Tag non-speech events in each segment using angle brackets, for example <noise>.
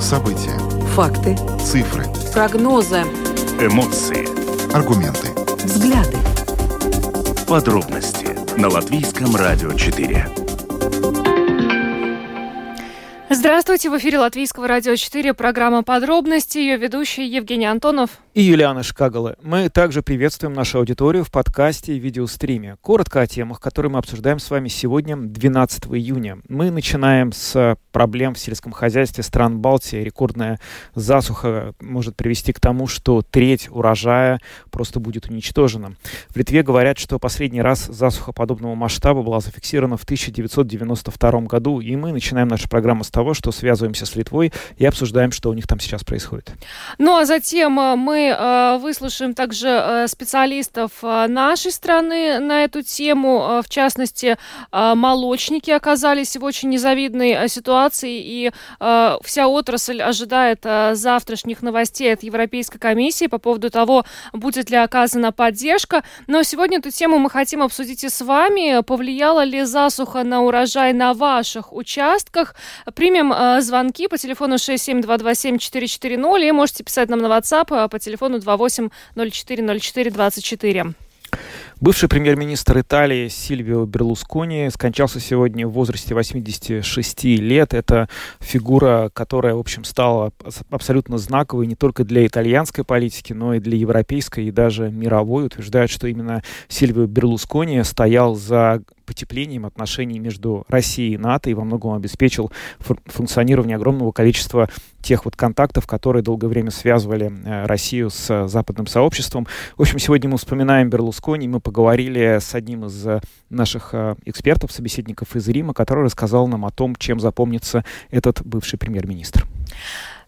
События. Факты. Цифры. Прогнозы. Эмоции. Аргументы. Взгляды. Подробности на Латвийском радио 4. Здравствуйте, в эфире Латвийского радио 4, программа «Подробности», ее ведущий Евгений Антонов и Юлиана Шкагала. Мы также приветствуем нашу аудиторию в подкасте и видеостриме. Коротко о темах, которые мы обсуждаем с вами сегодня, 12 июня. Мы начинаем с проблем в сельском хозяйстве стран Балтии. Рекордная засуха может привести к тому, что треть урожая просто будет уничтожена. В Литве говорят, что последний раз засуха подобного масштаба была зафиксирована в 1992 году, и мы начинаем нашу программу с того, что связываемся с Литвой и обсуждаем, что у них там сейчас происходит. Ну а затем э, мы э, выслушаем также э, специалистов э, нашей страны на эту тему. В частности, молочники оказались в очень незавидной ситуации, и вся отрасль ожидает завтрашних новостей от Европейской комиссии по поводу того, будет ли оказана поддержка. Но сегодня эту тему мы хотим обсудить и с вами. Повлияла ли засуха на урожай на ваших участках? Примем звонки по телефону 67227-440 и можете писать нам на WhatsApp по телефону телефону 28040424. Бывший премьер-министр Италии Сильвио Берлускони скончался сегодня в возрасте 86 лет. Это фигура, которая, в общем, стала абсолютно знаковой не только для итальянской политики, но и для европейской и даже мировой. Утверждают, что именно Сильвио Берлускони стоял за потеплением отношений между Россией и НАТО и во многом обеспечил функционирование огромного количества тех вот контактов, которые долгое время связывали э, Россию с западным сообществом. В общем, сегодня мы вспоминаем Берлускони, мы поговорили с одним из э, наших э, экспертов, собеседников из Рима, который рассказал нам о том, чем запомнится этот бывший премьер-министр.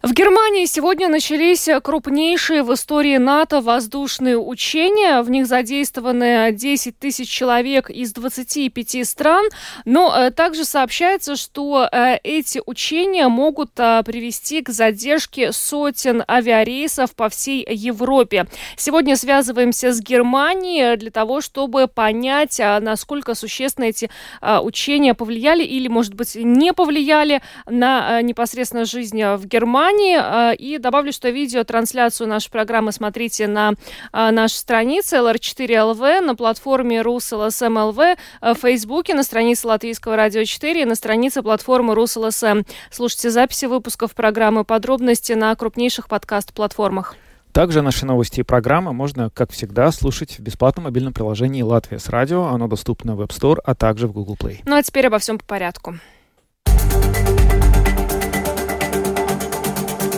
В Германии сегодня начались крупнейшие в истории НАТО воздушные учения. В них задействованы 10 тысяч человек из 25 стран. Но э, также сообщается, что э, эти учения могут э, привести к задержке сотен авиарейсов по всей Европе. Сегодня связываемся с Германией для того, чтобы понять, насколько существенно эти учения повлияли или, может быть, не повлияли на непосредственно жизнь в Германии. Германии. А, и добавлю, что видеотрансляцию нашей программы смотрите на а, нашей странице LR4LV, на платформе RusLSM.LV, в Фейсбуке, на странице Латвийского радио 4 и на странице платформы RusLSM. Слушайте записи выпусков программы «Подробности» на крупнейших подкаст-платформах. Также наши новости и программы можно, как всегда, слушать в бесплатном мобильном приложении «Латвия с радио». Оно доступно в App Store, а также в Google Play. Ну а теперь обо всем по порядку.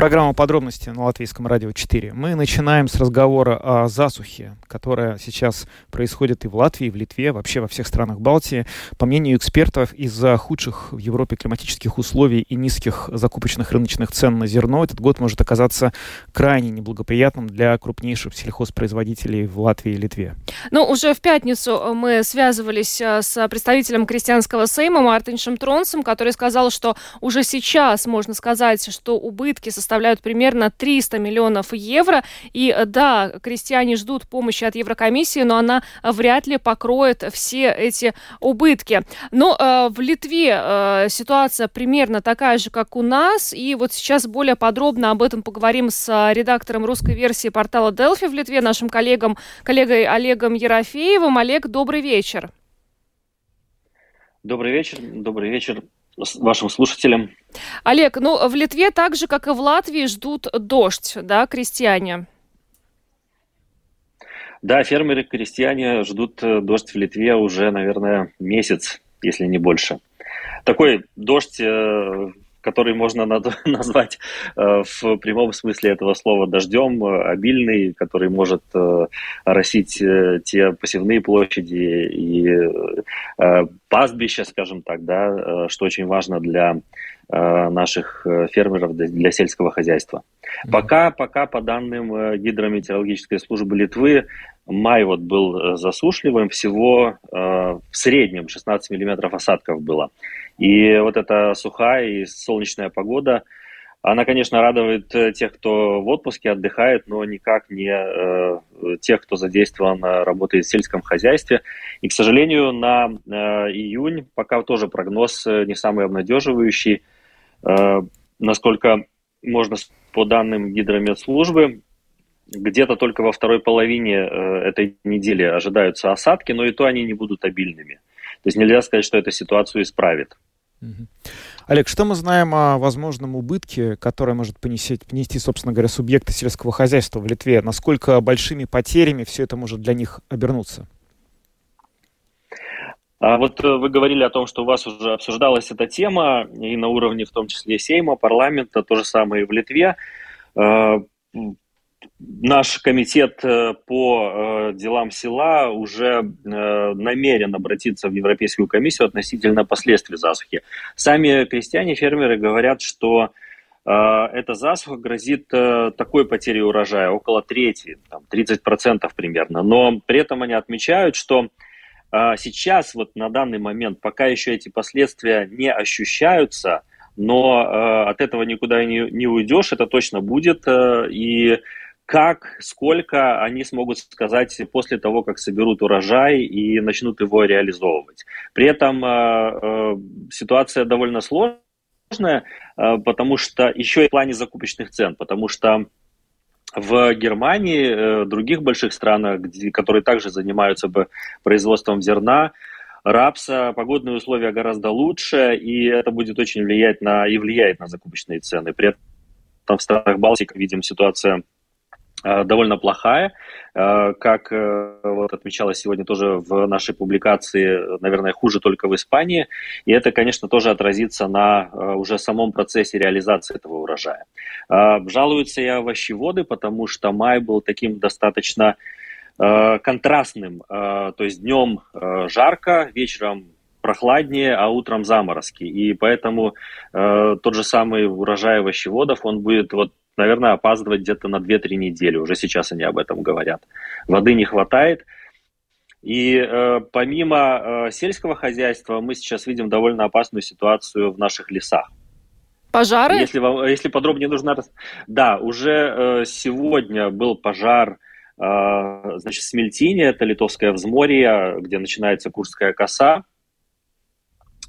Программа «Подробности» на Латвийском радио 4. Мы начинаем с разговора о засухе, которая сейчас происходит и в Латвии, и в Литве, вообще во всех странах Балтии. По мнению экспертов, из-за худших в Европе климатических условий и низких закупочных рыночных цен на зерно этот год может оказаться крайне неблагоприятным для крупнейших сельхозпроизводителей в Латвии и Литве. Ну, уже в пятницу мы связывались э, с представителем крестьянского сейма Мартиншем Тронсом, который сказал, что уже сейчас можно сказать, что убытки составляют составляют примерно 300 миллионов евро. И э, да, крестьяне ждут помощи от Еврокомиссии, но она вряд ли покроет все эти убытки. Но э, в Литве э, ситуация примерно такая же, как у нас. И вот сейчас более подробно об этом поговорим с э, редактором русской версии портала Delphi в Литве, нашим коллегом, коллегой Олегом Ерофеевым. Олег, добрый вечер. Добрый вечер. Добрый вечер вашим слушателям. Олег, ну в Литве так же, как и в Латвии, ждут дождь, да, крестьяне? Да, фермеры, крестьяне ждут э, дождь в Литве уже, наверное, месяц, если не больше. Такой дождь э, который можно <laughs> назвать э, в прямом смысле этого слова дождем, э, обильный, который может э, росить те посевные площади и пастбища, скажем так, да, что очень важно для наших фермеров, для сельского хозяйства. Пока, пока по данным гидрометеорологической службы Литвы, май вот был засушливым, всего в среднем 16 миллиметров осадков было. И вот эта сухая и солнечная погода Она, конечно, радует э, тех, кто в отпуске отдыхает, но никак не э, тех, кто задействован, работает в сельском хозяйстве. И, к сожалению, на э, июнь пока тоже прогноз э, не самый обнадеживающий. Э, насколько можно по данным гидрометслужбы, где-то только во второй половине э, этой недели ожидаются осадки, но и то они не будут обильными. То есть нельзя сказать, что эта ситуацию исправит. Олег, что мы знаем о возможном убытке, который может понести, понести, собственно говоря, субъекты сельского хозяйства в Литве? Насколько большими потерями все это может для них обернуться? А вот э, вы говорили о том, что у вас уже обсуждалась эта тема и на уровне в том числе Сейма, парламента, то же самое и в Литве. Э, наш комитет э, по делам села уже намерен обратиться в Европейскую комиссию относительно последствий засухи. Сами крестьяне, фермеры говорят, что эта засуха грозит такой потерей урожая, около трети, там, 30% примерно. Но при этом они отмечают, что сейчас, вот на данный момент, пока еще эти последствия не ощущаются, но э, от этого никуда не, не уйдешь, это точно будет. Э, и как, сколько они смогут сказать после того, как соберут урожай и начнут его реализовывать. При этом э, э, ситуация довольно сложная, э, потому что еще и в плане закупочных цен, потому что в Германии, э, других больших странах, где, которые также занимаются производством зерна, рапса, погодные условия гораздо лучше, и это будет очень влиять на и влияет на закупочные цены. При этом в странах Балтики видим ситуация довольно плохая, э, как э, вот отмечалось сегодня тоже в нашей публикации, наверное, хуже только в Испании, и это, конечно, тоже отразится на уже самом процессе реализации этого урожая. Жалуются и овощеводы, потому что май был таким достаточно контрастным, то есть днем жарко, вечером прохладнее, а утром заморозки. И поэтому э, тот же самый урожай овощеводов, он будет вот наверное, опаздывать где-то на 2-3 недели. Уже сейчас они об этом говорят. Воды не хватает. И э, помимо э, сельского хозяйства мы сейчас видим довольно опасную ситуацию в наших лесах. Пожары? Если, вам, если подробнее нужно... Да, уже э, сегодня был пожар э, значит, в Смельтине, это литовское взморье, где начинается Курская коса.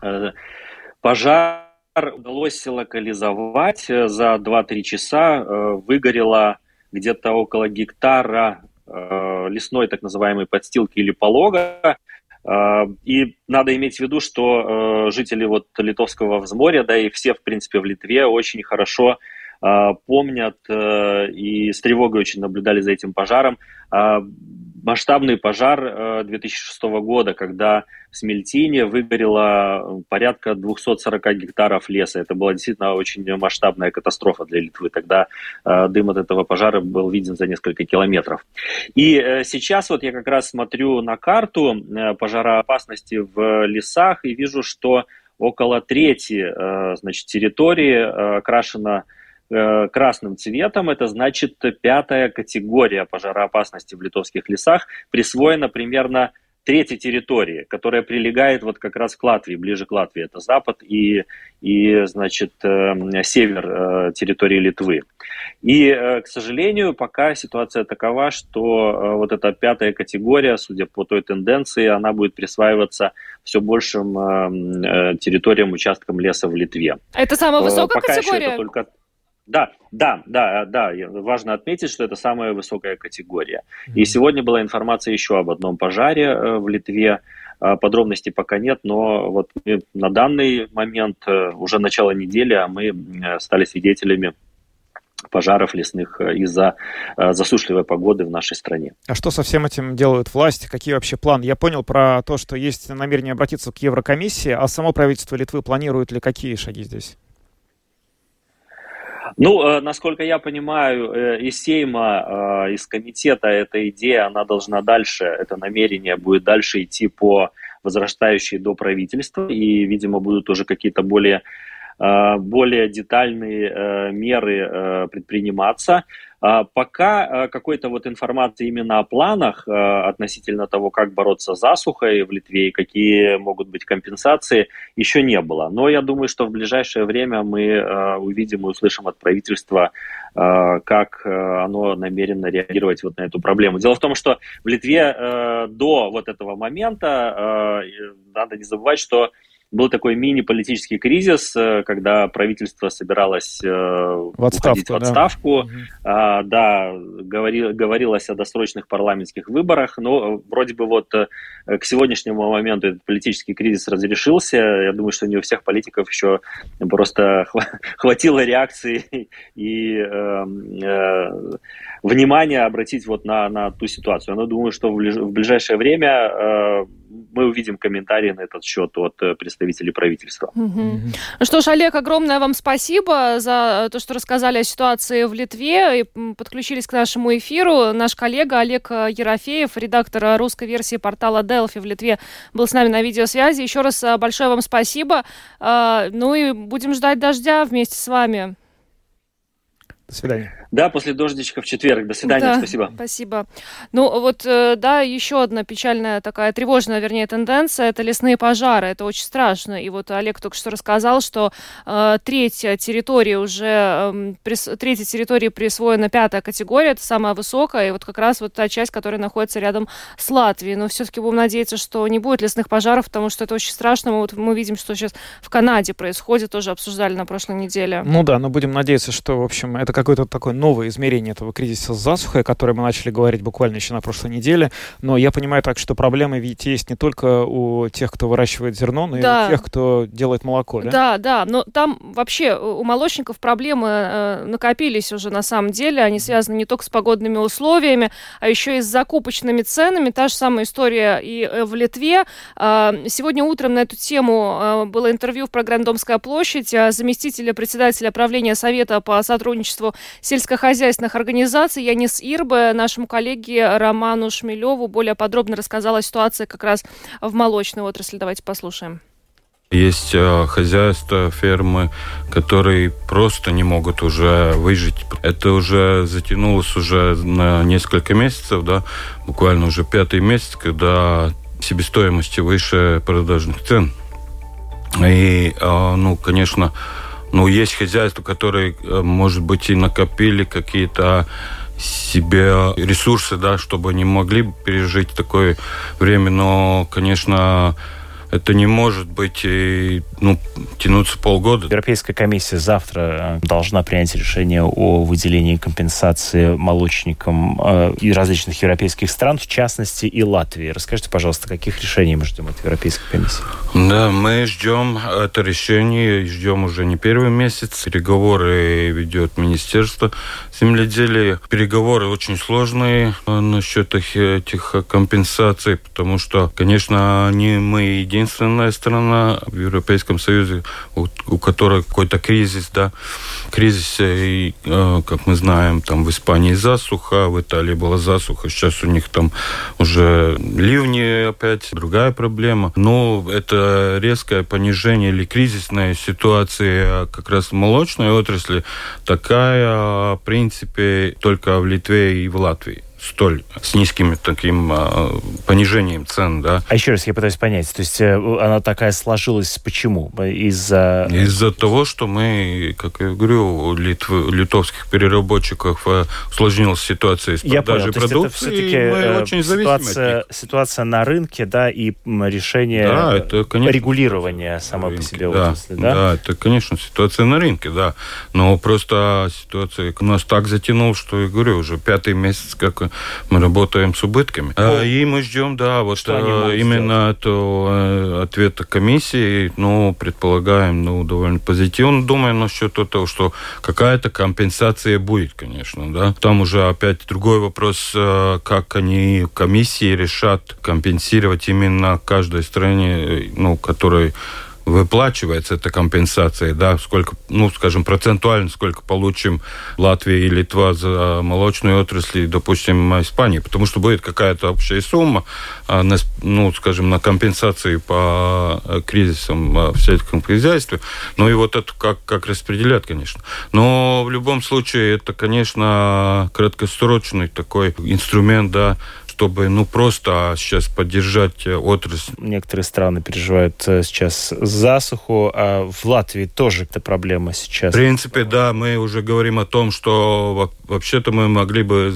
Э, пожар удалось локализовать э, за 2-3 часа. Э, выгорело где-то около гектара э, лесной так называемой подстилки или полога. И надо иметь в виду, что жители вот Литовского взморья, да и все, в принципе, в Литве очень хорошо помнят и с тревогой очень наблюдали за этим пожаром масштабный пожар 2006 э, года, когда в Смельтине выгорело порядка 240 гектаров леса. Это была действительно очень масштабная катастрофа для Литвы. Тогда э, дым от этого пожара был виден за несколько километров. И э, сейчас вот я как раз смотрю на карту пожароопасности в лесах и вижу, что около трети значит, территории окрашена Э, красным цветом, это значит пятая категория пожароопасности в литовских лесах, присвоена примерно третьей территории, которая прилегает вот как раз к Латвии, ближе к Латвии. Это запад и, и значит, э, север э, территории Литвы. И, к сожалению, пока ситуация такова, что вот эта пятая категория, судя по той тенденции, она будет присваиваться все большим территориям, участкам леса в Литве. Это самая высокая пока категория? Еще это только да, да, да, да. Важно отметить, что это самая высокая категория. Mm-hmm. И сегодня была информация еще об одном пожаре э, в Литве. Э, подробностей пока нет, но вот на данный момент э, уже начало недели, а мы стали свидетелями пожаров лесных из-за засушливой погоды в нашей стране. А что со всем этим делают власти? Какие вообще планы? Я понял про то, что есть намерение обратиться к Еврокомиссии, а само правительство Литвы планирует ли какие шаги здесь? Ну, э, насколько я понимаю, э, из Сейма, э, из комитета эта идея, она должна дальше, это намерение будет дальше идти по возрастающей до правительства, и, видимо, будут уже какие-то более более детальные меры предприниматься. А, пока какой-то вот информации именно о планах относительно того, как бороться с засухой в Литве и какие могут быть компенсации, еще не было. Но я думаю, что в ближайшее время мы увидим и услышим от правительства, как оно намерено реагировать вот на эту проблему. Дело в том, что в Литве до вот этого момента надо не забывать, что был такой мини-политический кризис, э, когда правительство собиралось э, в отставку, в отставку. Да, а, да говори, говорилось о досрочных парламентских выборах, но вроде бы вот э, к сегодняшнему моменту этот политический кризис разрешился. Я думаю, что не у всех политиков еще просто <laughs> хватило реакции и э, э, внимания обратить вот на, на ту ситуацию. Но думаю, что в ближайшее время э, мы увидим комментарии на этот счет от э, представителей правительства. Угу. Ну что ж, Олег, огромное вам спасибо за то, что рассказали о ситуации в Литве и подключились к нашему эфиру. Наш коллега Олег э, Ерофеев, редактор русской версии портала Delphi в Литве, был с нами на видеосвязи. Еще раз э, большое вам спасибо. Ну и будем ждать дождя вместе с вами. До свидания. Да, после дождичка в четверг. До свидания, да, спасибо. Спасибо. Ну вот, э, да, еще одна печальная такая тревожная, вернее, тенденция – это лесные пожары. Это очень страшно. И вот Олег только что рассказал, что э, третья территория уже, э, прис, третьей территории присвоена пятая категория, это самая высокая, и вот как раз вот та часть, которая находится рядом с Латвией. Но все-таки будем надеяться, что не будет лесных пожаров, потому что это очень страшно. Мы, вот, мы видим, что сейчас в Канаде происходит, тоже обсуждали на прошлой неделе. Ну да, но будем надеяться, что, в общем, это какой-то такой новое измерение этого кризиса с засухой, о котором мы начали говорить буквально еще на прошлой неделе. Но я понимаю так, что проблемы ведь есть не только у тех, кто выращивает зерно, но да. и у тех, кто делает молоко, да? Да, да. Но там вообще у молочников проблемы э, накопились уже на самом деле. Они связаны не только с погодными условиями, а еще и с закупочными ценами. Та же самая история и э, в Литве. Э, сегодня утром на эту тему э, было интервью в программе «Домская площадь» заместителя председателя правления Совета по сотрудничеству сельскохозяйственного общественных организаций Янис Ирбе нашему коллеге Роману Шмелеву более подробно рассказала о ситуации как раз в молочной отрасли. Давайте послушаем. Есть э, хозяйства, фермы, которые просто не могут уже выжить. Это уже затянулось уже на несколько месяцев, да, буквально уже пятый месяц, когда себестоимость выше продажных цен. И, э, ну, конечно, ну, есть хозяйства, которые, э, может быть, и накопили какие-то себе ресурсы, да, чтобы они могли пережить такое время, но, конечно, это не может быть и, ну, тянуться полгода. Европейская комиссия завтра э, должна принять решение о выделении компенсации молочникам э, и различных европейских стран, в частности и Латвии. Расскажите, пожалуйста, каких решений мы ждем от Европейской комиссии? Да, мы ждем это решение, ждем уже не первый месяц. Переговоры ведет Министерство земледелия. Переговоры очень сложные э, насчет этих компенсаций, потому что, конечно, не мы единственные единственная страна в Европейском Союзе, у, у которой какой-то кризис, да, кризис, и, э, как мы знаем, там в Испании засуха, в Италии была засуха, сейчас у них там уже ливни опять, другая проблема. Но это резкое понижение или кризисная ситуация как раз в молочной отрасли такая, в принципе, только в Литве и в Латвии столь с низким таким а, понижением цен, да. А еще раз я пытаюсь понять, то есть э, она такая сложилась почему? Из-за... Из-за того, что мы, как я говорю, у Литв... литовских переработчиков э, усложнилась ситуация с продажей продукции, мы э, очень ситуация, ситуация на рынке, да, и решение да, это, конечно, регулирования самой по себе да, отрасли, да? Да, это, конечно, ситуация на рынке, да, но просто ситуация у нас так затянула, что я говорю, уже пятый месяц, как мы работаем с убытками. О. И мы ждем, да, вот что именно этого э, ответа комиссии, ну, предполагаем, ну, довольно позитивно думаем насчет того, что какая-то компенсация будет, конечно, да. Там уже опять другой вопрос, э, как они комиссии решат компенсировать именно каждой стране, э, ну, которой выплачивается эта компенсация, да, сколько, ну, скажем, процентуально, сколько получим Латвия и Литва за молочную отрасль, допустим, Испании, потому что будет какая-то общая сумма, а, ну, скажем, на компенсации по кризисам в сельском хозяйстве, ну и вот это как, как распределять, конечно. Но в любом случае это, конечно, краткосрочный такой инструмент, да, чтобы ну просто сейчас поддержать э, отрасль. Некоторые страны переживают э, сейчас засуху, а в Латвии тоже эта проблема сейчас. В принципе, да, мы уже говорим о том, что вообще-то мы могли бы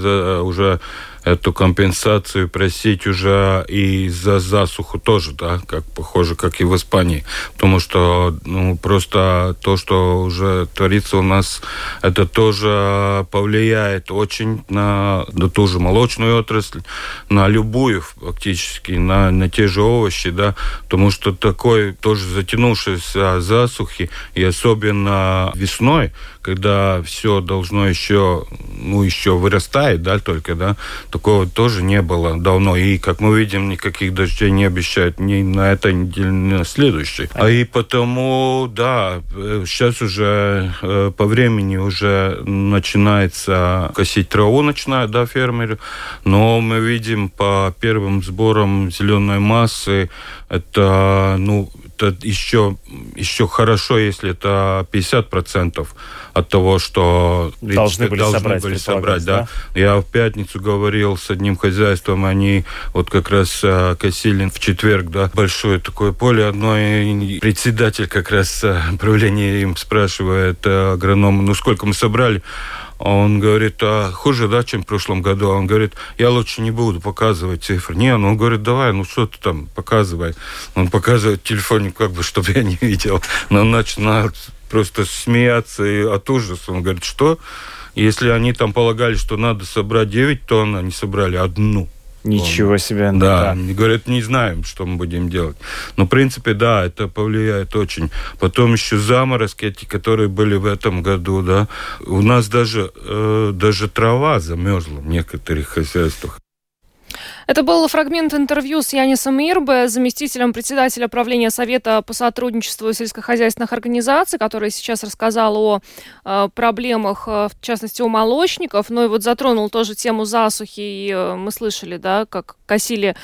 уже эту компенсацию просить уже и за засуху тоже, да, как похоже, как и в Испании. Потому что, ну, просто то, что уже творится у нас, это тоже повлияет очень на, на ту же молочную отрасль, на любую фактически, на, на те же овощи, да, потому что такой тоже затянувшийся засухи, и особенно весной, когда все должно еще, ну, еще вырастает, да, только, да, такого тоже не было давно. И, как мы видим, никаких дождей не обещают ни на этой неделе, ни на следующей. А и потому, да, сейчас уже э, по времени уже начинается косить траву, начинают, да, фермеры. Но мы видим по первым сборам зеленой массы, это, ну, это еще, еще хорошо, если это 50% от того, что должны были должны собрать. Были собрать да? Да? Я в пятницу говорил с одним хозяйством, они вот как раз э, косили в четверг, да, большое такое поле одно, и председатель как раз э, правления им спрашивает э, агроном, ну сколько мы собрали? Он говорит, а хуже, да, чем в прошлом году? Он говорит, я лучше не буду показывать цифры. Не, ну, он говорит, давай, ну, что ты там, показывай. Он показывает телефон, как бы, чтобы я не видел. Но он начинает просто смеяться и от ужаса. Он говорит, что? Если они там полагали, что надо собрать 9 тонн, они собрали одну. Ничего себе. Да, да, говорят, не знаем, что мы будем делать. Но, в принципе, да, это повлияет очень. Потом еще заморозки, эти, которые были в этом году, да. У нас даже, э, даже трава замерзла в некоторых хозяйствах. Это был фрагмент интервью с Янисом Ирбе, заместителем председателя правления Совета по сотрудничеству сельскохозяйственных организаций, который сейчас рассказал о э, проблемах, э, в частности, у молочников, но и вот затронул тоже тему засухи, и э, мы слышали, да, как косили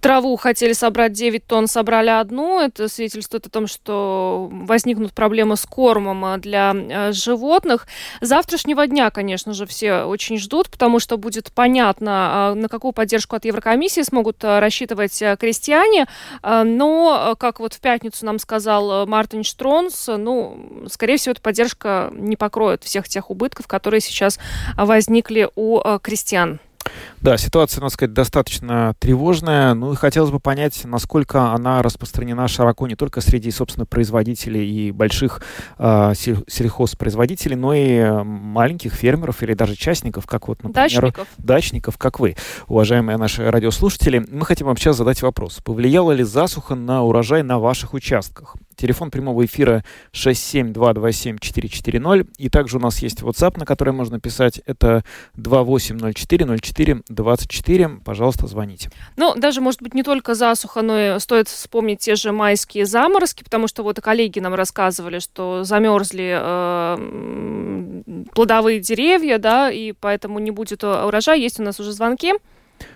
траву, хотели собрать 9 тонн, собрали одну. Это свидетельствует о том, что возникнут проблемы с кормом для животных. Завтрашнего дня, конечно же, все очень ждут, потому что будет понятно, на какую поддержку от Еврокомиссии комиссии смогут э, рассчитывать э, крестьяне. Э, но, как вот в пятницу нам сказал Мартин Штронс, ну, скорее всего, эта поддержка не покроет всех тех убытков, которые сейчас возникли у крестьян. Да, ситуация, надо сказать, достаточно тревожная. Ну и хотелось бы понять, насколько она распространена широко не только среди, собственно, производителей и больших э, сельхозпроизводителей, но и маленьких фермеров или даже частников, как вот, например, дачников, дачников как вы, уважаемые наши радиослушатели. Мы хотим вам сейчас задать вопрос. Повлияла ли засуха на урожай на ваших участках? Телефон прямого эфира 67227-440. И также у нас есть WhatsApp, на который можно писать. Это 28040424. Пожалуйста, звоните. Ну, даже, может быть, не только засуха, но и стоит вспомнить те же майские заморозки, потому что вот и коллеги нам рассказывали, что замерзли э, плодовые деревья, да, и поэтому не будет урожая. Есть у нас уже звонки.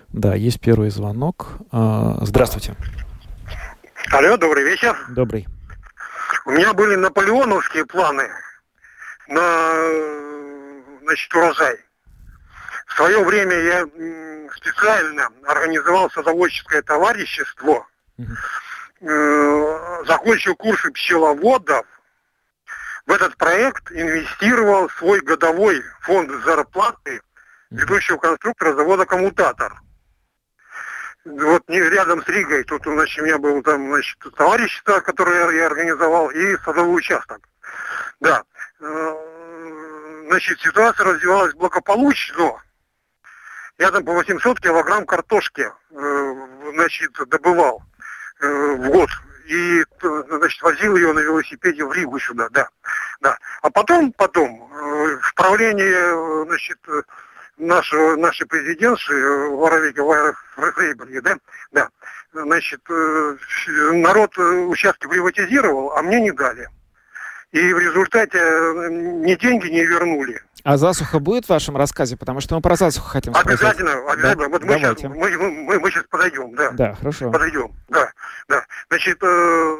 Да, есть первый звонок. А, здравствуйте. Алло, добрый вечер. Добрый. У меня были наполеоновские планы на значит, урожай. В свое время я специально организовал садоводческое товарищество, э, закончил курсы пчеловодов, в этот проект инвестировал свой годовой фонд зарплаты ведущего конструктора завода «Коммутатор» вот рядом с Ригой, тут значит, у меня был там, значит, товарищество, которое я организовал, и садовый участок. Да. Э, значит, ситуация развивалась благополучно. Я там по 800 килограмм картошки, э, значит, добывал э, в год. И, значит, возил ее на велосипеде в Ригу сюда, да. да. А потом, потом, в правлении, значит, наш, наши президентши Воровика Фрейберги, да, да, значит, народ участки приватизировал, а мне не дали. И в результате ни деньги не вернули. А засуха будет в вашем рассказе? Потому что мы про засуху хотим спросить. Обязательно, обязательно. Да? Вот мы сейчас, мы, мы, мы сейчас подойдем, да. Да, хорошо. Подойдем, да, да. Значит, э,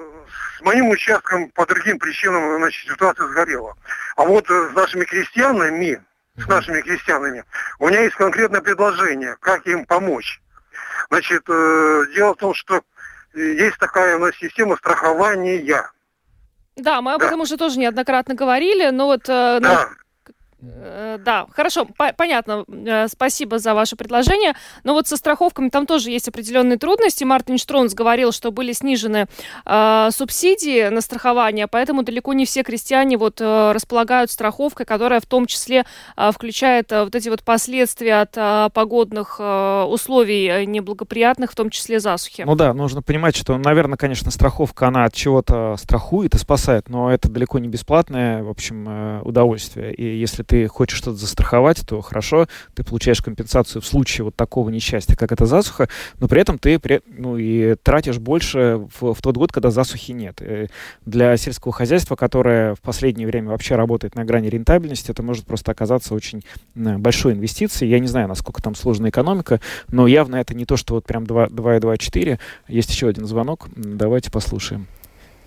с моим участком по другим причинам, значит, ситуация сгорела. А вот э, с нашими крестьянами, с нашими крестьянами, у меня есть конкретное предложение, как им помочь. Значит, э, дело в том, что есть такая у нас система страхования. Да, мы об этом уже тоже неоднократно говорили, но вот... Э, да. <clears throat> Э, да, хорошо, по понятно. Э, спасибо за ваше предложение. Но вот со страховками там тоже есть определенные трудности. Мартин Штронс говорил, что были снижены э, субсидии на страхование, поэтому далеко не все крестьяне вот э, располагают страховкой, которая в том числе э, включает э, вот эти вот последствия от э, погодных э, условий неблагоприятных, в том числе засухи. Ну да, нужно понимать, что, наверное, конечно, страховка, она от чего-то страхует и спасает, но это далеко не бесплатное, в общем, э, удовольствие. И если ты хочешь что-то застраховать, то хорошо, ты получаешь компенсацию в случае вот такого несчастья, как это засуха, но при этом ты ну, и тратишь больше в, в тот год, когда засухи нет. И э, для сельского хозяйства, которое в последнее время вообще работает на грани рентабельности, это может просто оказаться очень большой инвестицией. Я не знаю, насколько там сложная экономика, но явно это не то, что вот прям 2,24. Есть еще один звонок. Давайте послушаем.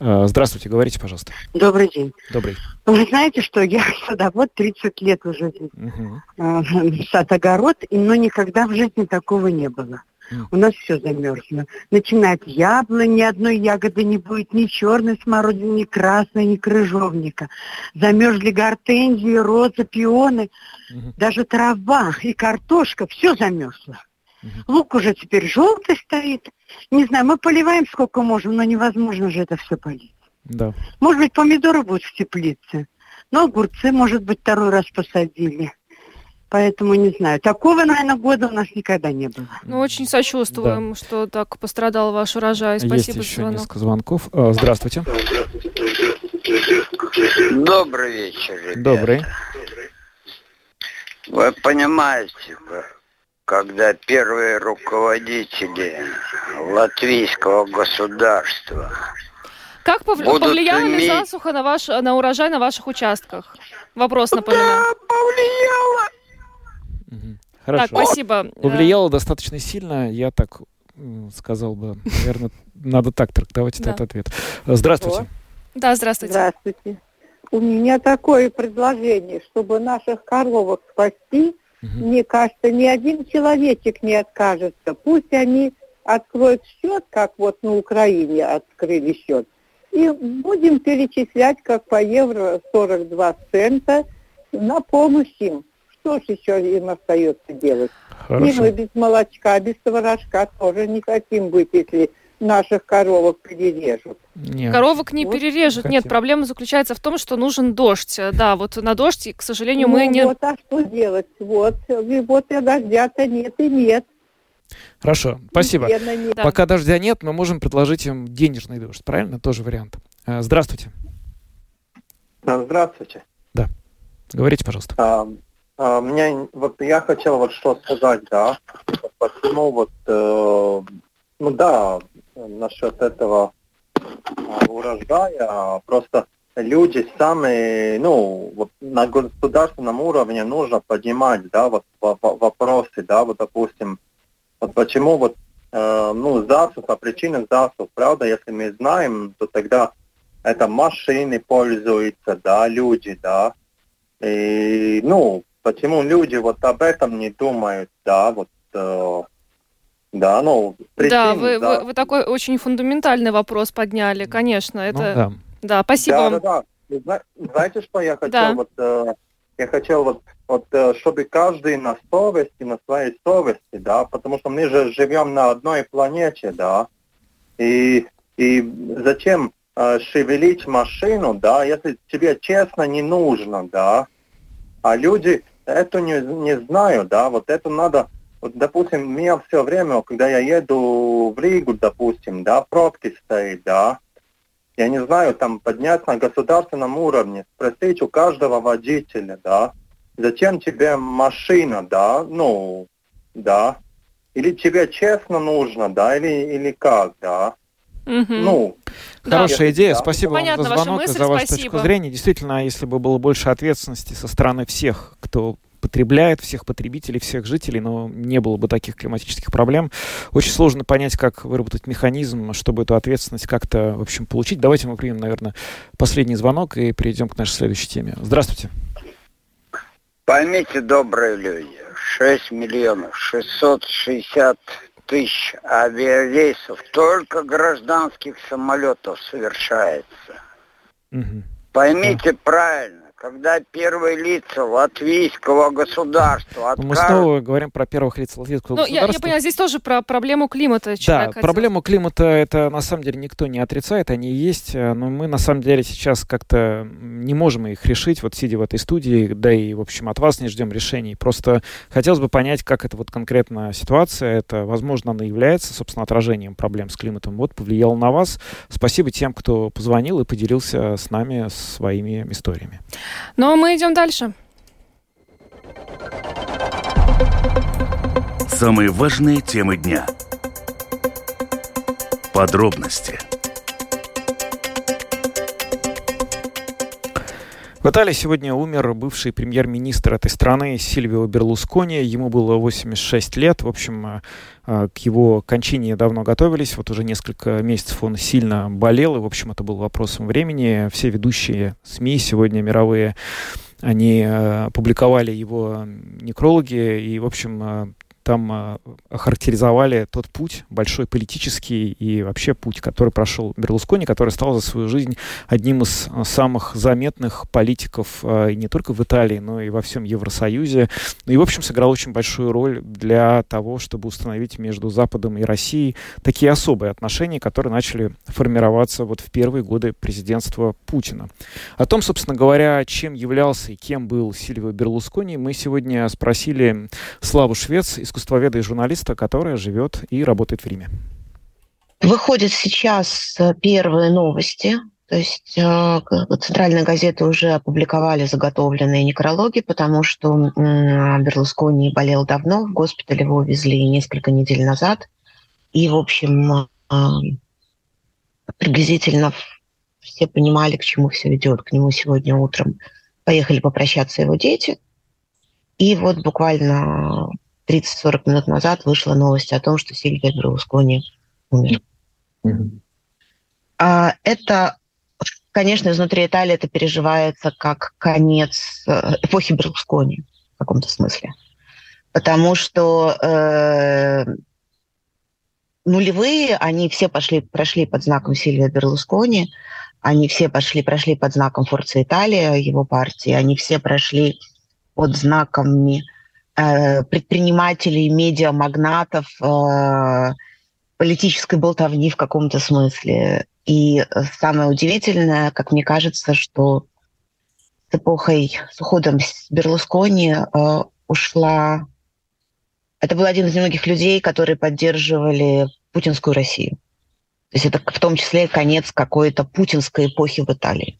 Э, здравствуйте, говорите, пожалуйста. Добрый день. Добрый. Вы знаете, что я <laughs> садовод 30 лет уже. Угу. Сад-огород, но никогда в жизни такого не было. У нас все замерзло. Начинает яблонь, ни одной ягоды не будет, ни черной смородины, ни красной, ни крыжовника. Замерзли гортензии, розы, пионы, угу. даже трава и картошка, все замерзло. Лук уже теперь желтый стоит. Не знаю, мы поливаем сколько можем, но невозможно же это все полить. Да. Может быть, помидоры будут в теплице. Но огурцы, может быть, второй раз посадили. Поэтому не знаю. Такого, наверное, года у нас никогда не было. Ну, очень сочувствуем, да. что так пострадал ваш урожай. Спасибо Есть еще звонок. несколько звонков. А, здравствуйте. Добрый вечер, ребята. Добрый. Вы понимаете, когда первые руководители латвийского государства как повлияла иметь... ли засуха на, ваш, на урожай на ваших участках? Вопрос напоминаю. Да, повлияла. Хорошо. Так, спасибо. Повлияло достаточно сильно, я так сказал бы, наверное, надо так трактовать этот ответ. Здравствуйте. Да, здравствуйте. Здравствуйте. У меня такое предложение, чтобы наших коровок спасти, Угу. Мне кажется, ни один человечек не откажется. Пусть они откроют счет, как вот на Украине открыли счет, и будем перечислять, как по евро 42 цента на помощь им. Что ж еще им остается делать? Хорошо. И мы без молочка, без творожка тоже не хотим быть, если наших коровок перережут. Нет. Коровок не вот перережут. Нет, проблема заключается в том, что нужен дождь. Да, вот на дождь, к сожалению, ну, мы не... Вот, а что делать? Вот, и вот и дождя-то нет и нет. Хорошо, спасибо. Нет. Пока дождя нет, мы можем предложить им денежный дождь, правильно? Тоже вариант. А, здравствуйте. Здравствуйте. Да. Говорите, пожалуйста. А, а, меня, вот я хотел вот что сказать, да, почему вот, э, ну да, насчет этого а, урожая. Просто люди сами, ну, на государственном уровне нужно поднимать, да, вот вопросы, да, вот, допустим, вот почему вот, э, ну, засуха, причина засух, правда, если мы знаем, то тогда это машины пользуются, да, люди, да, и, ну, почему люди вот об этом не думают, да, вот, э, да, ну, причин, да, вы, да. Вы, вы такой очень фундаментальный вопрос подняли, конечно, это... Ну, да. да, спасибо да, вам. Да, да. Знаете, что я хотел? Да. Вот, э, я хотел вот, вот, э, чтобы каждый на совести, на своей совести, да, потому что мы же живем на одной планете, да, и, и зачем э, шевелить машину, да, если тебе честно не нужно, да, а люди это не, не знают, да, вот это надо вот, допустим, меня все время, когда я еду в Ригу, допустим, да, пробки стоит, да, я не знаю, там поднять на государственном уровне, спросить у каждого водителя, да, зачем тебе машина, да, ну, да, или тебе честно нужно, да, или, или как, да. Мгм. Ну, Хорошая Да. идея. Да. Спасибо Понятно вам за звонок и мысль, за вашу спасибо. точку зрения. Действительно, если бы было больше ответственности со стороны всех, кто потребляет, всех потребителей, всех жителей, но не было бы таких климатических проблем. Очень сложно понять, как выработать механизм, чтобы эту ответственность как-то, в общем, получить. Давайте мы примем, наверное, последний звонок и перейдем к нашей следующей теме. Здравствуйте. Поймите, добрые люди, 6 миллионов 660 тысяч авиарейсов только гражданских самолетов совершается. Мгм. Поймите правильно, когда первые лица латвийского государства Мы откажут снова говорим про первых лиц латвийского Ну, я, я государства. поняла, здесь тоже про проблему климата Да, хотел. проблему климата это на самом деле никто не отрицает, они есть, э, но мы на самом деле сейчас как-то не можем их решить, вот сидя в этой студии, да и, в общем, от вас не ждем решений. Просто хотелось бы понять, как это вот конкретно ситуация, это, возможно, она является, собственно, отражением проблем с климатом, вот, повлияла на вас. Спасибо тем, кто позвонил и поделился с нами своими историями. Но мы идем дальше. Самые важные темы дня. Подробности. В Италии сегодня умер бывший премьер-министр этой страны Сильвио Берлускони. Ему было 86 лет. В общем, э, э, к его кончине давно готовились. Вот уже несколько месяцев он сильно болел. И, в общем, это был вопросом времени. Все ведущие СМИ сегодня мировые, они э, публиковали его некрологи. И, в общем, э, там э, охарактеризовали тот путь, большой политический и вообще путь, который прошел Берлускони, который стал за свою жизнь одним из э, самых заметных политиков и не только в Италии, но и во всем Евросоюзе. Ну и, в общем, сыграл очень большую роль для того, чтобы установить между Западом и Россией такие особые отношения, которые начали формироваться вот в первые годы президентства Путина. О том, собственно говоря, чем являлся и кем был Сильвио Берлускони, мы сегодня спросили Славу Швец, искусствоведа и журналиста, которая живет и работает в Риме. Выходят сейчас э, первые новости. То есть э, центральные газеты уже опубликовали заготовленные некрологи, потому что м, Берлускони болел давно, в госпиталь его увезли несколько недель назад. И, в общем, э, приблизительно все понимали, к чему все идет. К нему сегодня утром поехали попрощаться его дети. И вот буквально 30-40 минут назад вышла новость о том, что Сильвия Берлускони умер. А, Это, конечно, изнутри Италии это переживается как конец э, эпохи Берлускони в каком-то смысле. Потому что э, нулевые, они все пошли, прошли под знаком Сильвия Берлускони, они все пошли, прошли под знаком Форца Италия, его партии, они все прошли под знаками предпринимателей, медиамагнатов, э, политической болтовни в каком-то смысле. И э, самое удивительное, как мне кажется, что с эпохой, с уходом с Берлускони э, ушла... Это был один из немногих людей, которые поддерживали путинскую Россию. То есть это в том числе конец какой-то путинской эпохи в Италии.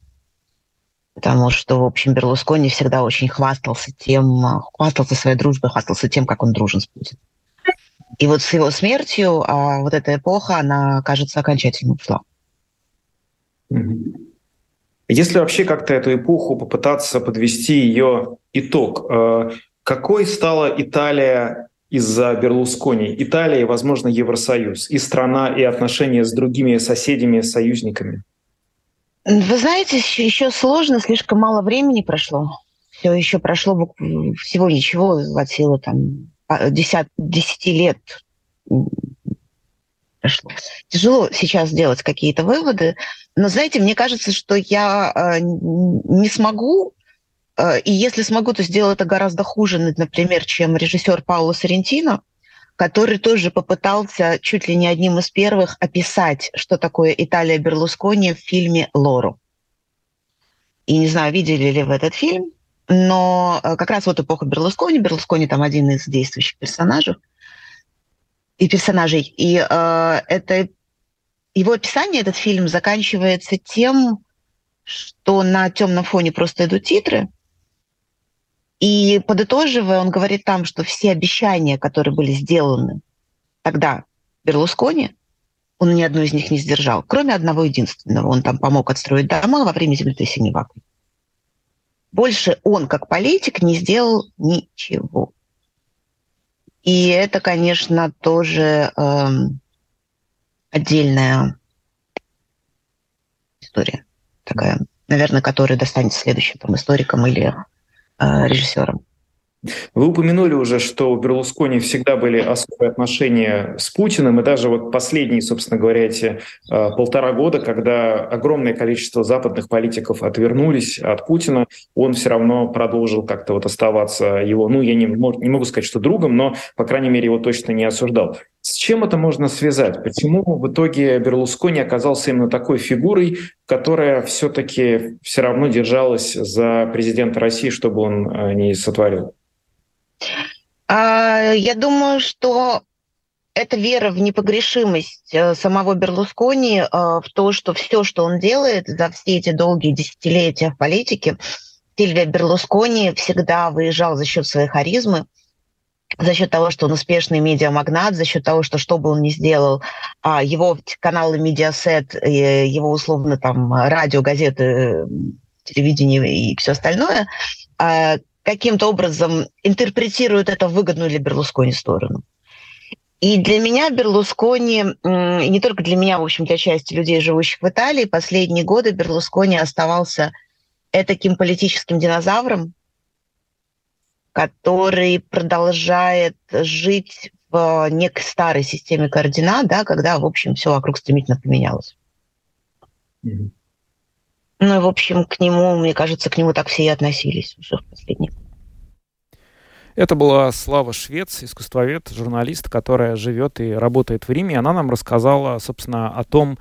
Потому что, в общем, Берлускони всегда очень хвастался тем, хвастался своей дружбой, хвастался тем, как он дружен с Путиным. И вот с его смертью а, вот эта эпоха, она, кажется, окончательно ушла. Если вообще как-то эту эпоху попытаться подвести ее итог, э, какой стала Италия из-за Берлускони? Италия и, возможно, Евросоюз, и страна, и отношения с другими соседями, союзниками? Вы знаете, еще, сложно, слишком мало времени прошло. Все еще прошло всего ничего от силы там а, десят, десяти лет прошло. Тяжело сейчас делать какие-то выводы, но знаете, мне кажется, что я н- не смогу, э, и если смогу, то сделаю это гораздо хуже, например, чем режиссер Пауло Соррентино, который тоже попытался чуть ли не одним из первых описать, что такое Италия Берлускони в фильме «Лору». И не знаю, видели ли вы этот фильм, но э, как раз вот эпоха Берлускони, Берлускони там один из действующих персонажей, и персонажей. И э, это его описание, этот фильм, заканчивается тем, что на темном фоне просто идут титры, И подытоживая, он говорит там, что все обещания, которые были сделаны тогда Берлускони, он ни одну из них не сдержал, кроме одного единственного. Он там помог отстроить дома во время землетрясения в Акве. Больше он, как политик, не сделал ничего. И это, конечно, тоже э, отдельная история такая, наверное, которая достанется следующим там, историкам или э, режиссерам. Вы упомянули уже, что у Берлускони всегда были особые отношения с Путиным, и даже вот последние, собственно говоря, эти э, полтора года, когда огромное количество западных политиков отвернулись от Путина, он все равно продолжил как-то вот оставаться его, ну, я не, не могу сказать, что другом, но, по крайней мере, его точно не осуждал. С чем это можно связать? Почему в итоге Берлускони оказался именно такой фигурой, которая все-таки все равно держалась за президента России, чтобы он э, не сотворил? А, я думаю, что это вера в непогрешимость э, самого Берлускони, э, в то, что все, что он делает за все эти долгие десятилетия в политике, Сильвио Берлускони всегда выезжал за счет своей харизмы, за счет того, что он успешный медиамагнат, за счет того, что что бы он ни сделал, а, его каналы Mediaset, его условно там радио, газеты, телевидение и все остальное, а, каким-то образом интерпретируют это в выгодную для Берлускони сторону. И для меня Берлускони, не только для меня, в общем, для части людей, живущих в Италии, последние годы Берлускони оставался таким политическим динозавром, который продолжает жить в некой старой системе координат, да, когда, в общем, все вокруг стремительно поменялось. Mm-hmm. Ну, в общем, к нему, мне кажется, к нему так все и относились уже в последние это была Слава Швец, искусствовед, журналист, которая живет и работает в Риме. Она нам рассказала, собственно, о том,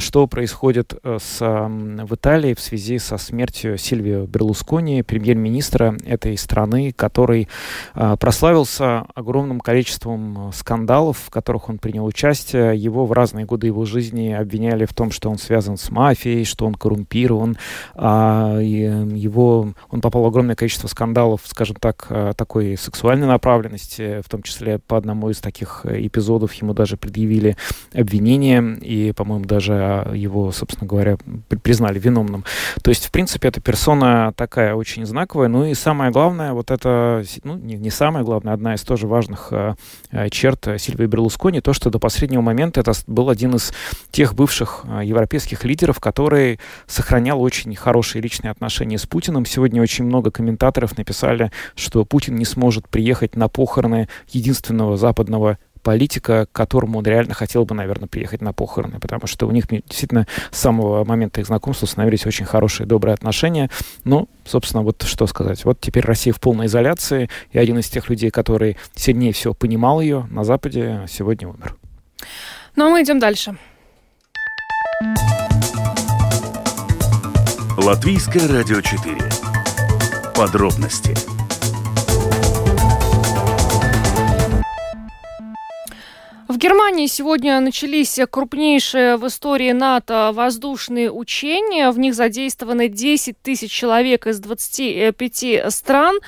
что происходит э, с, в Италии в связи со смертью Сильвио Берлускони, премьер-министра этой страны, который а, прославился огромным количеством скандалов, в которых он принял участие. Его в разные годы его жизни обвиняли в том, что он связан с мафией, что он коррумпирован. А, его, он попал в огромное количество скандалов, скажем так, такой сексуальной направленности, в том числе по одному из таких эпизодов ему даже предъявили обвинение и, по-моему, даже даже его, собственно говоря, признали виновным. То есть, в принципе, эта персона такая очень знаковая. Ну и самое главное, вот это, ну, не, не самое главное, одна из тоже важных э, э черт Сильвии Берлускони, то, что до последнего момента это был один из тех бывших европейских лидеров, который сохранял очень хорошие личные отношения с Путиным. Сегодня очень много комментаторов написали, что Путин не сможет приехать на похороны единственного западного политика, к которому он реально хотел бы, наверное, приехать на похороны, потому что у них действительно с самого момента их знакомства установились очень хорошие, добрые отношения. Ну, собственно, вот что сказать. Вот теперь Россия в полной изоляции, и один из тех людей, который сильнее всего понимал ее на Западе, сегодня умер. Ну, а мы идем дальше. Латвийское радио 4. Подробности Германии сегодня начались крупнейшие в истории НАТО воздушные учения. В них задействованы 10 тысяч человек из 25 стран.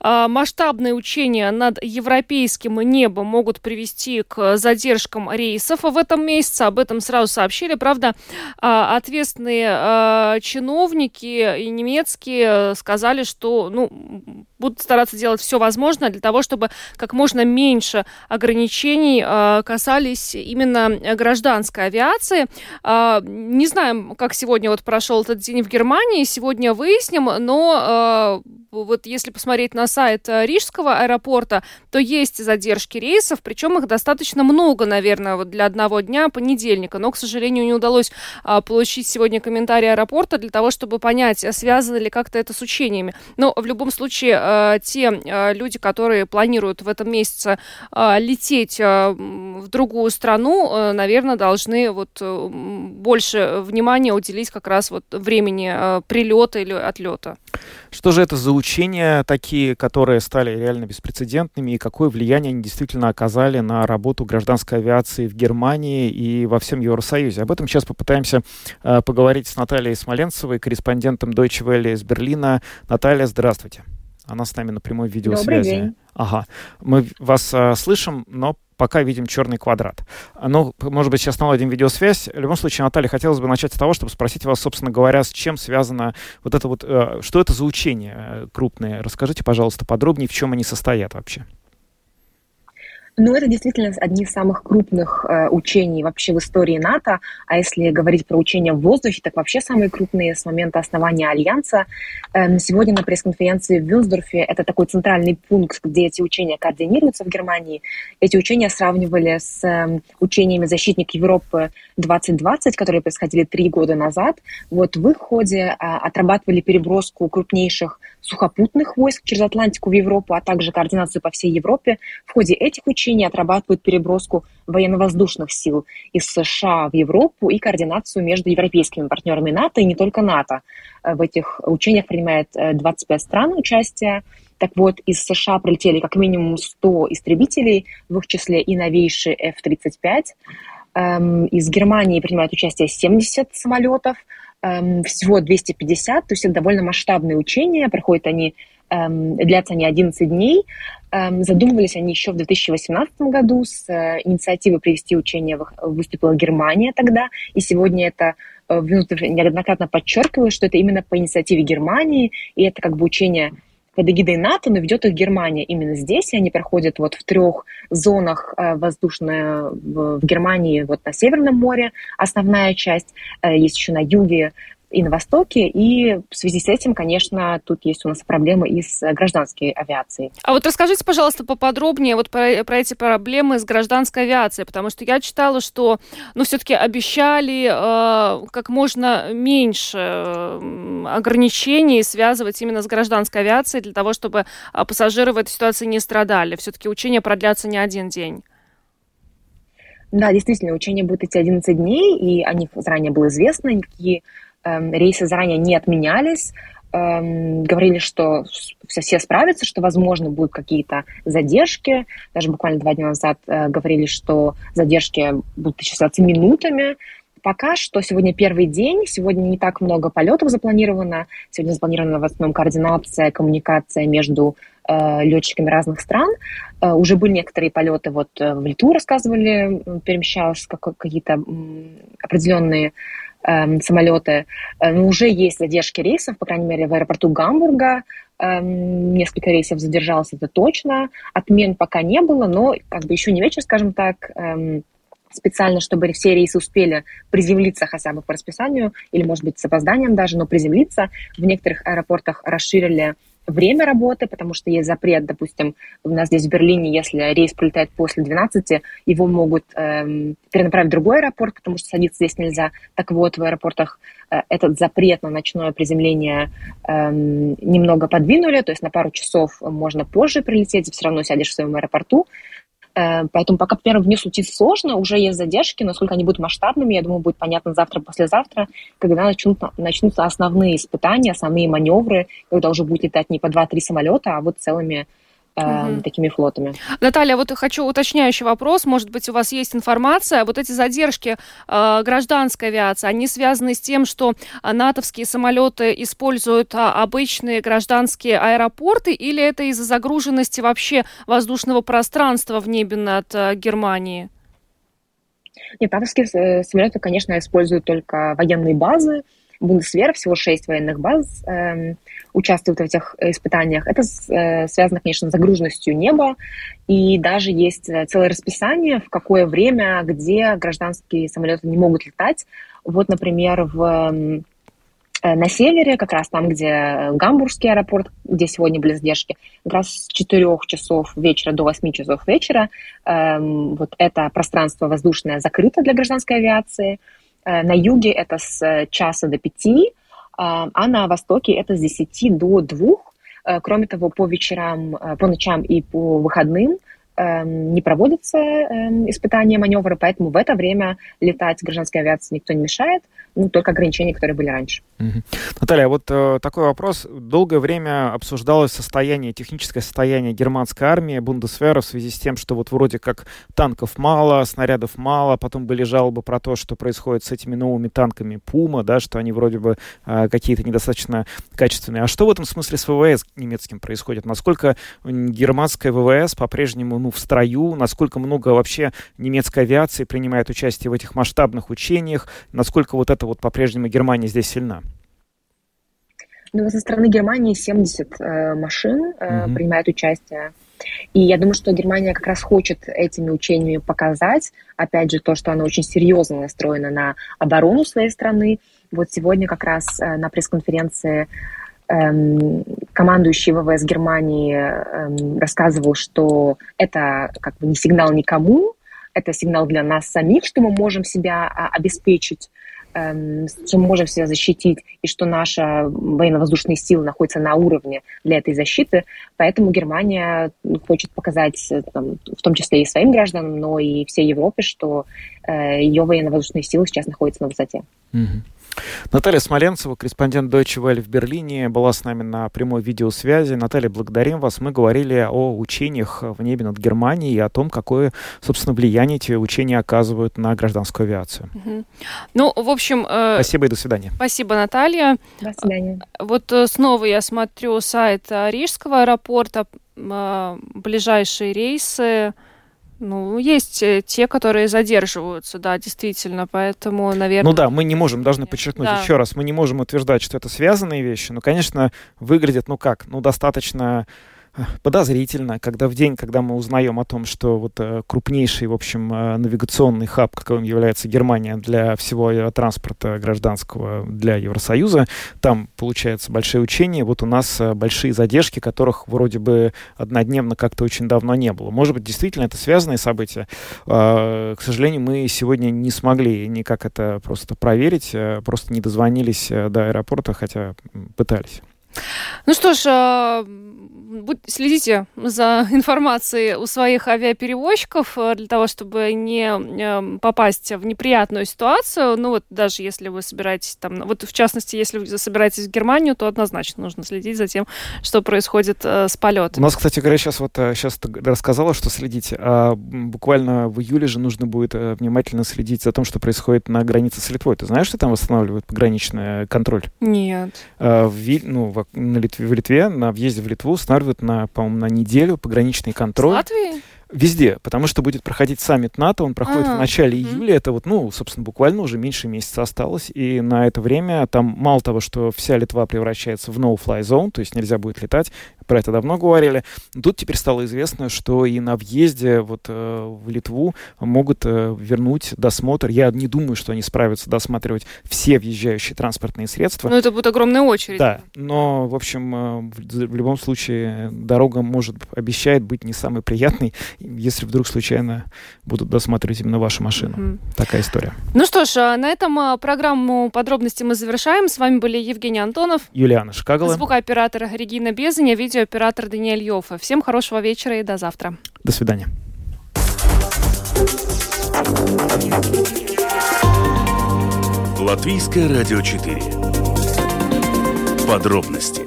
А, масштабные учения над европейским небом могут привести к задержкам рейсов в этом месяце. Об этом сразу сообщили. Правда, а, ответственные а, чиновники и немецкие сказали, что ну, будут стараться делать все возможное для того, чтобы как можно меньше ограничений касались касались именно э, гражданской авиации. А, не знаем, как сегодня вот прошел этот день в Германии, сегодня выясним, но а, вот если посмотреть на сайт э, Рижского аэропорта, то есть задержки рейсов, причем их достаточно много, наверное, вот для одного дня понедельника, но, к сожалению, не удалось а, получить сегодня комментарий аэропорта для того, чтобы понять, связано ли как-то это с учениями. Но в любом случае, те люди, которые планируют в этом месяце лететь в другую страну, э, наверное, должны вот э, больше внимания уделить как раз вот времени э, прилета или отлета. Что же это за учения такие, которые стали реально беспрецедентными, и какое влияние они действительно оказали на работу гражданской авиации в Германии и во всем Евросоюзе? Об этом сейчас попытаемся э, поговорить с Натальей Смоленцевой, корреспондентом Deutsche Welle из Берлина. Наталья, здравствуйте. Она с нами на прямой видеосвязи. Добрый день. Ага. Мы вас э, слышим, но пока видим черный квадрат. Ну, может быть, сейчас наладим видеосвязь. В любом случае, Наталья, хотелось бы начать с того, чтобы спросить вас, собственно говоря, с чем связано вот это вот, э, что это за учения э, крупные? Расскажите, пожалуйста, подробнее, в чем они состоят вообще. Ну, это действительно одни из самых крупных э, учений вообще в истории НАТО. А если говорить про учения в воздухе, так вообще самые крупные с момента основания Альянса. Э, сегодня на пресс-конференции в Вюнсдорфе, это такой центральный пункт, где эти учения координируются в Германии. Эти учения сравнивали с э, учениями «Защитник Европы 2020», которые происходили три года назад. Вот в их ходе э, отрабатывали переброску крупнейших сухопутных войск через Атлантику в Европу, а также координацию по всей Европе. В ходе этих учений отрабатывают переброску военно-воздушных сил из США в Европу и координацию между европейскими партнерами НАТО и не только НАТО. В этих учениях принимает 25 э, стран участия. Так вот, из США прилетели как минимум 100 истребителей, в их числе и новейшие F-35. Эм, из Германии принимают участие 70 самолетов – Эм, всего 250, то есть это довольно масштабные учения, проходят они, длятся они 11 дней. Эм, задумывались они еще в 2018 году, с э, инициативой привести учения выступила Германия тогда, и сегодня это э, неоднократно подчеркиваю, что это именно по инициативе Германии, и это как бы учение под эгидой НАТО, но ведет их Германия. Именно здесь, и они проходят вот в трех зонах э, воздушной в Германии, вот на Северном море основная часть, есть еще на юге и на Востоке, и в связи с этим, конечно, тут есть у нас проблемы и с гражданской авиацией. А вот расскажите, пожалуйста, поподробнее вот про, про эти проблемы с гражданской авиацией, потому что я читала, что, ну, все-таки обещали э, как можно меньше ограничений связывать именно с гражданской авиацией для того, чтобы э, пассажиры в этой ситуации не страдали. Все-таки учения продлятся не один день. Да, действительно, учения будут идти 11 дней, и о них заранее было известно, никакие рейсы заранее не отменялись, эм, говорили, что все, все справятся, что, возможно, будут какие-то задержки. Даже буквально два дня назад э, говорили, что задержки будут исчисляться минутами. Пока что сегодня первый день, сегодня не так много полетов запланировано. Сегодня запланирована в основном координация, коммуникация между э, летчиками разных стран. Э, уже были некоторые полеты, вот э, в Литву рассказывали, перемещалось как, какие-то определенные Эм, самолеты, э, но уже есть задержки рейсов, по крайней мере, в аэропорту Гамбурга эм, несколько рейсов задержалось, это точно. Отмен пока не было, но как бы еще не вечер, скажем так, эм, специально, чтобы все рейсы успели приземлиться хотя бы по расписанию, или, может быть, с опозданием даже, но приземлиться. В некоторых аэропортах расширили время работы, потому что есть запрет, допустим, у нас здесь в Берлине, если рейс прилетает после 12, его могут эм, перенаправить в другой аэропорт, потому что садиться здесь нельзя. Так вот, в аэропортах э, этот запрет на ночное приземление эм, немного подвинули, то есть на пару часов можно позже прилететь, все равно сядешь в своем аэропорту. Э, поэтому пока, по первому дню случится сложно, уже есть задержки, насколько они будут масштабными, я думаю, будет понятно завтра-послезавтра, когда начнут, начнутся основные испытания, самые маневры, когда уже будет летать не по 2-3 самолета, а вот целыми угу. такими флотами. Наталья, вот хочу уточняющий вопрос. Может быть, у вас есть информация. Вот эти задержки э, гражданской авиации, они связаны с тем, что натовские самолеты используют а, обычные гражданские аэропорты, или это из-за загруженности вообще воздушного пространства в небе над э, Германией? Нет, натовские э, самолеты, конечно, используют только военные базы, Бундесвер, всего шесть военных баз э, участвуют в этих испытаниях. Это э, связано, конечно, с загруженностью неба, и даже есть э, целое расписание, в какое время, где гражданские самолеты не могут летать. Вот, например, в эм, э, на севере, как раз там, где Гамбургский аэропорт, где сегодня были задержки, как раз с 4 часов вечера до 8 часов вечера эм, вот это пространство воздушное закрыто для гражданской авиации. На юге это с э, часа до пяти, а, а на востоке это с десяти до двух. Э, кроме того, по вечерам, по ночам и по выходным эм, не проводятся эм, испытания маневра, поэтому в это время летать гражданской авиации никто не мешает, ну, только ограничения, которые были раньше. Угу. Наталья, вот э, такой вопрос. Долгое время обсуждалось состояние, техническое состояние германской армии, Бундесвера, в связи с тем, что вот вроде как танков мало, снарядов мало, потом были жалобы про то, что происходит с этими новыми танками Пума, да, что они вроде бы э, какие-то недостаточно качественные. А что в этом смысле с ВВС немецким происходит? Насколько германская ВВС по-прежнему ну, в строю? Насколько много вообще немецкой авиации принимает участие в этих масштабных учениях? Насколько вот это вот по-прежнему Германия здесь сильна? Ну, со стороны Германии 70 э, машин э, угу. принимают участие. И я думаю, что Германия как раз хочет этими учениями показать, опять же, то, что она очень серьезно настроена на оборону своей страны. Вот сегодня как раз э, на пресс-конференции эм, командующий ВВС Германии эм, рассказывал, что это как бы не сигнал никому, это сигнал для нас самих, что мы можем себя а, обеспечить что мы можем себя защитить, и что наши военно-воздушные силы находятся на уровне для этой защиты. Поэтому Германия хочет показать, э, там, в том числе и своим гражданам, но и всей Европе, что э, ее военно-воздушные силы сейчас находятся на высоте. Наталья Смоленцева, корреспондент Deutsche Welle в Берлине, была с нами на прямой видеосвязи. Наталья, благодарим вас. Мы говорили о учениях в небе над Германией и о том, какое, собственно, влияние эти учения оказывают на гражданскую авиацию. Угу. Ну, в общем... Э, спасибо и до свидания. Спасибо, Наталья. До свидания. Вот э, снова я смотрю сайт Рижского аэропорта, э, ближайшие рейсы ну, есть э, те, которые задерживаются, да, действительно, поэтому, наверное... Ну да, мы не можем, должны подчеркнуть да. еще раз, мы не можем утверждать, что это связанные вещи, но, конечно, выглядит, ну как, ну достаточно подозрительно, когда в день, когда мы узнаем о том, что вот э, крупнейший, в общем, э, навигационный хаб, каковым является Германия для всего транспорта гражданского для Евросоюза, там, получается, большие учения, вот у нас э, большие задержки, которых вроде бы однодневно как-то очень давно не было. Может быть, действительно, это связанные события. К сожалению, мы сегодня не смогли никак это просто проверить, просто не дозвонились до аэропорта, хотя пытались. Ну что ж, а, следите за информацией у своих авиаперевозчиков э, для того, чтобы не эм, попасть в неприятную ситуацию. Ну вот даже если вы собираетесь там, вот в частности, если вы собираетесь в Германию, то однозначно нужно следить за тем, что происходит э, с полетом. У нас, кстати говоря, сейчас вот сейчас э, рассказала, что следите, а буквально в июле же нужно будет внимательно следить за тем, что происходит на границе с Литвой. Ты знаешь, что там восстанавливают пограничный контроль? Нет. А, в, ну, на Литве, в Литве на въезде в Литву устанавливают на, по-моему, на неделю пограничный контроль. В Латвии? Везде, потому что будет проходить саммит НАТО, он проходит А-а-а. в начале июля, это вот, ну, собственно, буквально уже меньше месяца осталось, и на это время там мало того, что вся Литва превращается в no-fly zone, то есть нельзя будет летать, про это давно говорили. Тут теперь стало известно, что и на въезде вот э, в Литву могут э, вернуть досмотр. Я не думаю, что они справятся досматривать все въезжающие транспортные средства. Но это будет огромная очередь. Да, но, в общем, э, в, в любом случае дорога может, обещает быть не самой приятной, если вдруг случайно будут досматривать именно вашу машину. Mm-hmm. Такая история. Ну что ж, а на этом а, программу подробности мы завершаем. С вами были Евгений Антонов, Юлиана Шкагала, звукооператор Регина Безаня, видеооператор Даниэль Йофа. Всем хорошего вечера и до завтра. До свидания. Латвийское радио 4. Подробности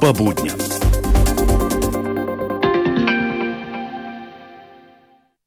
по будням.